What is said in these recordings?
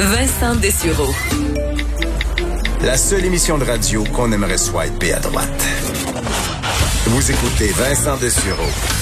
Vincent Dessureau. La seule émission de radio qu'on aimerait swiper à droite. Vous écoutez Vincent Dessureau.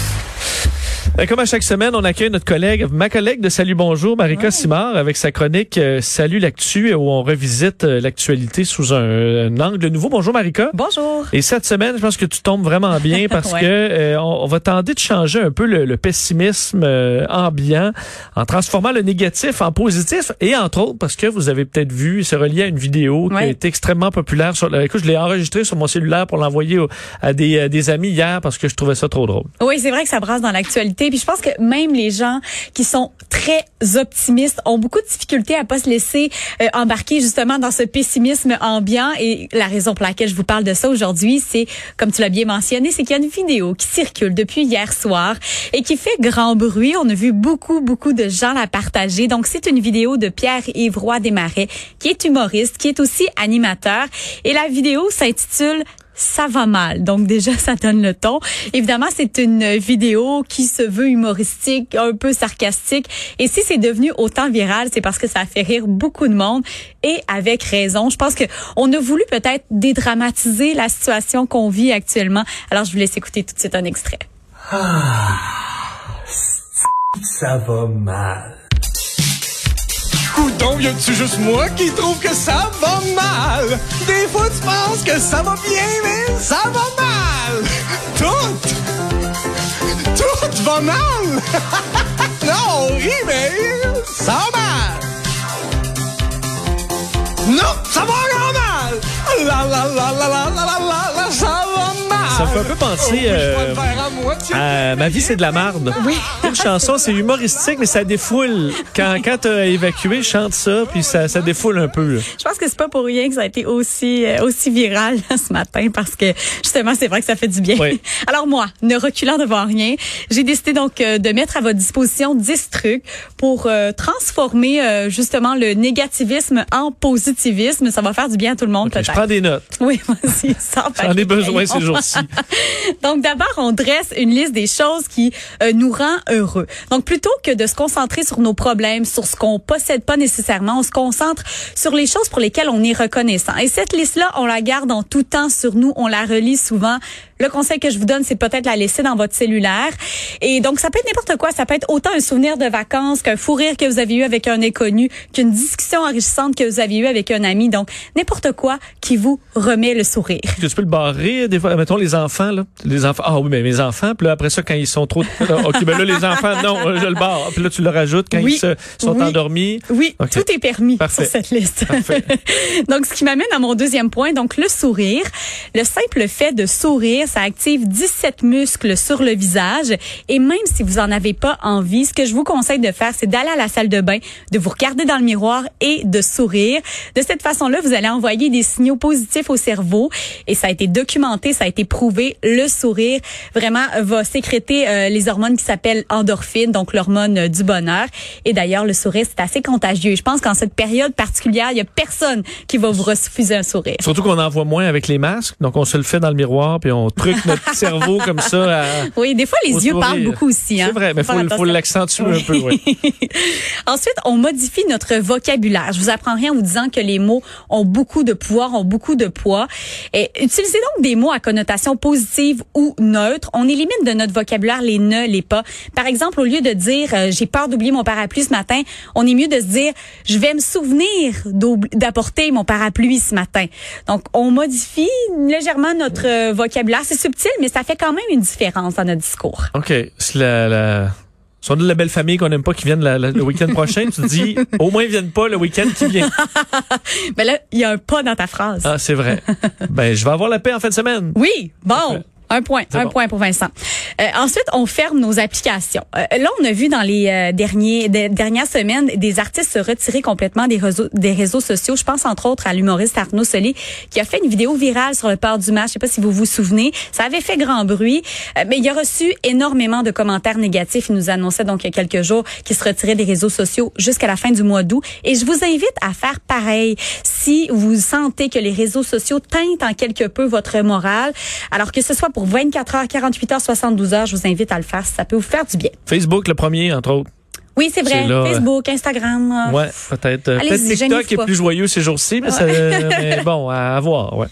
Ben, comme à chaque semaine, on accueille notre collègue, ma collègue de Salut Bonjour, Marika Simard, avec sa chronique euh, Salut l'actu, où on revisite euh, l'actualité sous un, un, angle nouveau. Bonjour Marika. Bonjour. Et cette semaine, je pense que tu tombes vraiment bien parce Ouais. que euh, on, on va tenter de changer un peu le, le pessimisme euh, ambiant en transformant le négatif en positif et entre autres parce que vous avez peut-être vu, c'est relié à une vidéo qui a été extrêmement populaire. Sur, écoute, je l'ai enregistré sur mon cellulaire pour l'envoyer à des, à des amis hier parce que je trouvais ça trop drôle. Oui, c'est vrai que ça brasse dans l'actualité. Puis je pense que même les gens qui sont très optimistes ont beaucoup de difficultés à pas se laisser euh, embarquer justement dans ce pessimisme ambiant. Et la raison pour laquelle je vous parle de ça aujourd'hui, c'est, comme tu l'as bien mentionné, c'est qu'il y a une vidéo qui circule depuis hier soir et qui fait grand bruit. On a vu beaucoup, beaucoup de gens la partager. Donc, c'est une vidéo de Pierre-Yves Desmarais, qui est humoriste, qui est aussi animateur. Et la vidéo s'intitule ça va mal. Donc déjà, ça donne le ton. Évidemment, c'est une vidéo qui se veut humoristique, un peu sarcastique. Et si c'est devenu autant viral, c'est parce que ça a fait rire beaucoup de monde et avec raison. Je pense que on a voulu peut-être dédramatiser la situation qu'on vit actuellement. Alors, je vous laisse écouter tout de suite un extrait. Ça va mal donc, y a-tu juste moi qui trouve que ça va mal? Des fois, tu penses que ça va bien, mais ça va mal! Tout! Tout va mal! non, on ça va mal! Non, ça va grand mal! La la la la la la ça me fait un peu penser, euh, à. Euh, ma vie, c'est de la marde. Oui. Une chanson, c'est humoristique, mais ça défoule. Quand, quand t'as évacué, chante ça, puis ça, ça défoule un peu. là. Je pense que c'est pas pour rien que ça a été aussi euh, aussi viral là, ce matin parce que justement c'est vrai que ça fait du bien. Oui. Alors moi, ne reculant devant rien, j'ai décidé donc euh, de mettre à votre disposition 10 trucs pour euh, transformer euh, justement le négativisme en positivisme. Ça va faire du bien à tout le monde Ok, je peut-être. prends des notes. Oui, vas-y, J'en ai besoin ces jours-ci. Donc d'abord, on dresse une liste des choses qui euh, nous rend heureux. Donc plutôt que de se concentrer sur nos problèmes, sur ce qu'on possède pas nécessairement, on se concentre sur les choses pour lesquelles on est reconnaissant. Et cette liste-là, on la garde en tout temps sur nous, on la relit souvent. Le conseil que je vous donne, c'est peut-être la laisser dans votre cellulaire. Et donc ça peut être n'importe quoi, ça peut être autant un souvenir de vacances qu'un fou rire que vous avez eu avec un inconnu, qu'une discussion enrichissante que vous avez eue avec un ami. Donc n'importe quoi qui vous remet le sourire. Est-ce que tu peux le barrer, des fois, mettons les enfants, là. Les enfants, ah oui, mais mes enfants, puis là, après ça, quand ils sont trop, ok, ben là, les enfants, non, je le barre. Puis là, tu le rajoutes quand Oui. ils se- sont Oui. endormis. Oui, tout est permis Parfait. sur cette liste. Parfait. donc, ce qui m'amène à mon deuxième point, donc le sourire. Le simple fait de sourire, ça active 17 muscles sur le visage. Et même si vous en avez pas envie, ce que je vous conseille de faire, c'est d'aller à la salle de bain, de vous regarder dans le miroir et de sourire. De cette façon-là, vous allez envoyer des signaux positifs au cerveau. Et ça a été documenté, ça a été prouvé. Le sourire, vraiment, va sécréter euh, les hormones qui s'appellent endorphines, donc l'hormone du bonheur. Et d'ailleurs, le sourire, c'est assez contagieux. Je pense qu'en cette période particulière, il y a personne qui va vous refuser un sourire. Surtout qu'on en voit moins avec les masques. Donc, on se le fait dans le miroir, puis on truque notre cerveau comme ça à, Oui, des fois, les yeux sourire. parlent beaucoup aussi. Hein? C'est vrai, mais Faut faut, l'accentuer un peu, oui. Ensuite, on modifie notre vocabulaire. Je vous apprends rien en vous disant que les mots ont beaucoup de pouvoir, ont beaucoup de poids. Et utilisez donc des mots à connotation positive ou neutre. On élimine de notre vocabulaire les ne, les pas. Par exemple, au lieu de dire euh, j'ai peur d'oublier mon parapluie ce matin, on est mieux de se dire je vais me souvenir d'apporter mon parapluie ce matin. Donc, on modifie légèrement notre euh, vocabulaire. C'est subtil, mais ça fait quand même une différence dans notre discours. OK. La, la... Si on a de la belle famille qu'on n'aime pas qui viennent la- la- le week-end prochain, tu te dis, au moins ils viennent pas le week-end qui vient. Mais là, il y a un pas dans ta phrase. Ah, c'est vrai. Ben, je vais avoir la paix en fin de semaine. Oui, bon. Un point, un bon. point pour Vincent. Euh, ensuite, on ferme nos applications. Euh, là, on a vu dans les euh, derniers dernières semaines des artistes se retirer complètement des réseaux des réseaux sociaux. Je pense entre autres à l'humoriste Arnaud Solé qui a fait une vidéo virale sur le port du match. Je sais pas si vous vous souvenez. Ça avait fait grand bruit, euh, mais il a reçu énormément de commentaires négatifs. Il nous annonçait donc il y a quelques jours qu'il se retirait des réseaux sociaux jusqu'à la fin du mois d'août. Et je vous invite à faire pareil si vous sentez que les réseaux sociaux teintent en quelque peu votre morale. Alors que ce soit pour 24 heures, 48 heures, 72 heures, je vous invite à le faire. Ça peut vous faire du bien. Facebook, le premier, entre autres. Oui, c'est vrai. Là, euh, Facebook, Instagram. euh, Ouais, peut-être. euh, Peut-être TikTok est plus joyeux ces jours-ci, mais, ça- mais bon, à, voir. Ouais.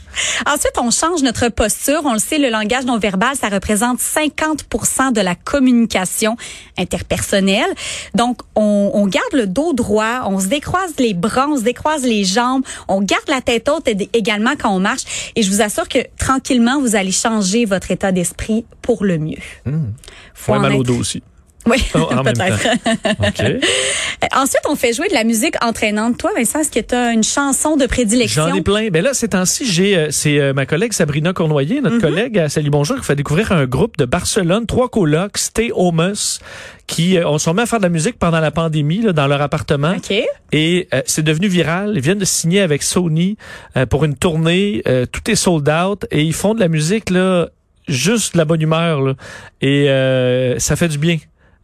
Ensuite, on change notre posture. On le sait, le langage non verbal, ça représente 50% de la communication interpersonnelle. Donc, on, on garde le dos droit, on se décroise les bras, on se décroise les jambes, on garde la tête haute également quand on marche. Et je vous assure que tranquillement, vous allez changer votre état d'esprit pour le mieux. Faut Ouais, mal au dos aussi. Oui, Oh, peut-être. OK. Euh, Ensuite, on fait jouer de la musique entraînante. Toi, Vincent, est-ce que tu as une chanson de prédilection? J'en ai plein. Ben là, ces temps-ci, j'ai, euh, c'est euh, ma collègue Sabrina Cournoyer, Mm-hmm. notre collègue à Salut Bonjour, qui fait découvrir un groupe de Barcelone, trois colocs, Stay Homus, qui euh, ont sont mis à faire de la musique pendant la pandémie là, dans leur appartement. OK. Et euh, c'est devenu viral. Ils viennent de signer avec Sony euh, pour une tournée. Euh, tout est sold out et ils font de la musique là, juste de la bonne humeur là. Et euh, ça fait du bien.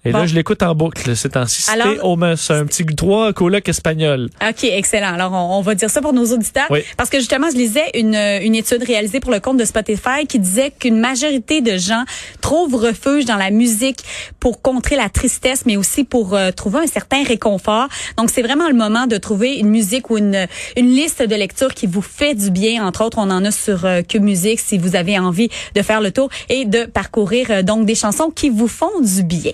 Et Bon. là, je l'écoute en boucle ces temps-ci. Homus, un petit trois colocs espagnols. OK, excellent. Alors, on, on va dire ça pour nos auditeurs. Oui. Parce que justement, je lisais une, une étude réalisée pour le compte de Spotify qui disait qu'une majorité de gens trouvent refuge dans la musique pour contrer la tristesse, mais aussi pour euh, trouver un certain réconfort. Donc, c'est vraiment le moment de trouver une musique ou une, une liste de lecture qui vous fait du bien. Entre autres, on en a sur euh, Que Musique si vous avez envie de faire le tour et de parcourir euh, donc des chansons qui vous font du bien.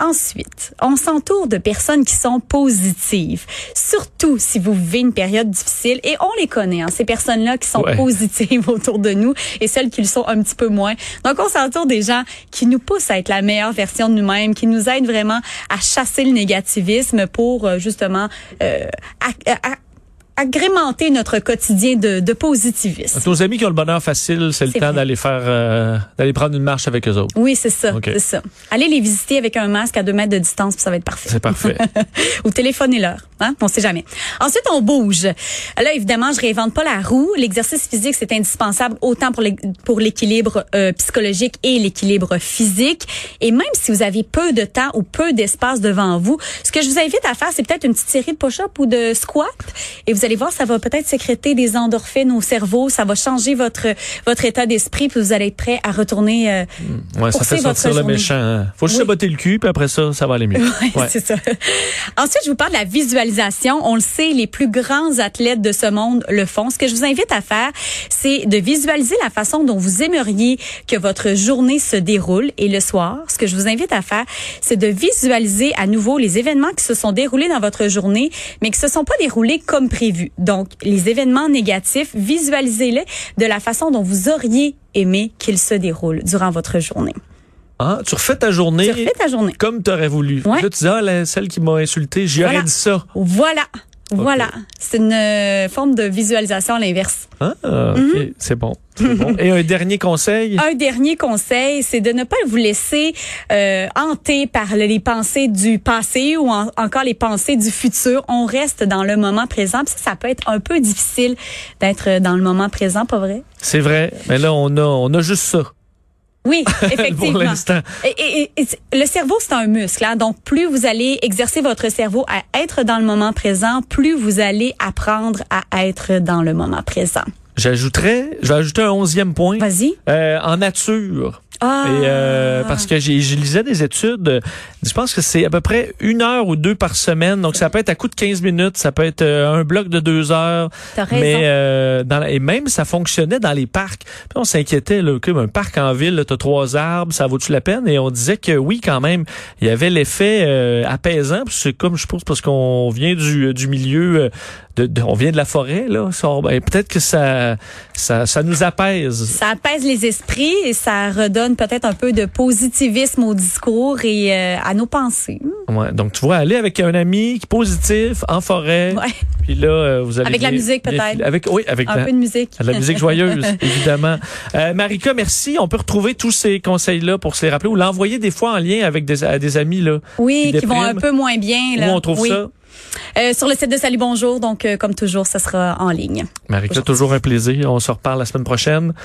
Ensuite, on s'entoure de personnes qui sont positives, surtout si vous vivez une période difficile et on les connaît, hein, ces personnes-là qui sont Ouais. positives autour de nous et celles qui le sont un petit peu moins. Donc, on s'entoure des gens qui nous poussent à être la meilleure version de nous-mêmes, qui nous aident vraiment à chasser le négativisme pour euh, justement euh, à- à- agrémenter notre quotidien de, de positivisme. Nos amis qui ont le bonheur facile, c'est le temps d'aller faire, euh, d'aller prendre une marche avec eux autres. Oui, c'est ça, Ok. c'est ça. Allez les visiter avec un masque à deux mètres de distance, puis ça va être parfait. C'est parfait. Ou téléphonez-leur, hein? On sait jamais. Ensuite, on bouge. Là, évidemment, je réinvente pas la roue. L'exercice physique, c'est indispensable autant pour l'é- pour l'équilibre euh, psychologique et l'équilibre physique. Et même si vous avez peu de temps ou peu d'espace devant vous, ce que je vous invite à faire, c'est peut-être une petite série de push-ups ou de squats. Et vous allez voir, ça va peut-être sécréter des endorphines au cerveau. Ça va changer votre votre état d'esprit, puis vous allez être prêt à retourner. euh, Ouais, ça fait sortir le méchant. hein. Faut juste Oui. se botter le cul, puis après ça, ça va aller mieux. Ouais, Ouais. c'est ça. Ensuite, je vous parle de la visualisation. On le sait, les plus grands athlètes de ce monde le font. Ce que je vous invite à faire, c'est de visualiser la façon dont vous aimeriez que votre journée se déroule. Et le soir, ce que je vous invite à faire, c'est de visualiser à nouveau les événements qui se sont déroulés dans votre journée, mais qui se sont pas déroulés comme prévu. Donc, les événements négatifs, visualisez-les de la façon dont vous auriez aimé qu'ils se déroulent durant votre journée. Hein? Tu refais ta journée Tu refais ta journée. comme tu aurais voulu. Ouais. Là, tu dis, ah, la- celle qui m'a insulté, j'y Voilà. aurais dit ça. Voilà. Voilà. C'est une euh, forme de visualisation à l'inverse. Ah, Mm-hmm. c'est bon. Et un dernier conseil? Un dernier conseil, c'est de ne pas vous laisser euh, hanter par les pensées du passé ou en- encore les pensées du futur. On reste dans le moment présent. Puis ça, ça peut être un peu difficile d'être dans le moment présent, pas vrai? C'est vrai. Mais là, on a, on a juste ça Oui, pour effectivement. l'instant. Et, le cerveau, c'est un muscle. Hein? Donc, plus vous allez exercer votre cerveau à être dans le moment présent, plus vous allez apprendre à être dans le moment présent. J'ajouterais, je vais ajouter un onzième point. Vas-y. Euh, en nature. Ah. Et euh, parce que j'ai, je lisais des études, je pense que c'est à peu près une heure ou deux par semaine. Donc ça peut être à coup de 15 minutes, ça peut être euh, un bloc de deux heures. T'as raison. Mais euh, dans la- et même ça fonctionnait dans les parcs. Puis on s'inquiétait là, que un parc en ville, tu as trois arbres, ça vaut-tu la peine? Et on disait que oui quand même, il y avait l'effet euh, apaisant. Puis c'est comme je pense parce qu'on vient du, du milieu, euh, de, de- on vient de la forêt là. Ça, on- ben, peut-être que ça, ça, ça nous apaise. Ça apaise les esprits et ça redonne peut-être un peu de positivisme au discours et euh, à nos pensées. Ouais, donc tu vois, aller avec un ami qui est positif en forêt. Ouais. Puis là, euh, vous allez Avec la musique, peut-être. Avec oui, avec Un la, peu de musique. de la musique joyeuse, évidemment. Euh, Marika, merci. On peut retrouver tous ces conseils-là pour se les rappeler ou l'envoyer des fois en lien avec des, à des amis là. Oui, qui vont un peu moins bien. Où Là. on trouve Oui. ça? Euh, sur le site de Salut Bonjour, donc euh, comme toujours, ça sera en ligne. Marika, toujours un plaisir. On se reparle la semaine prochaine.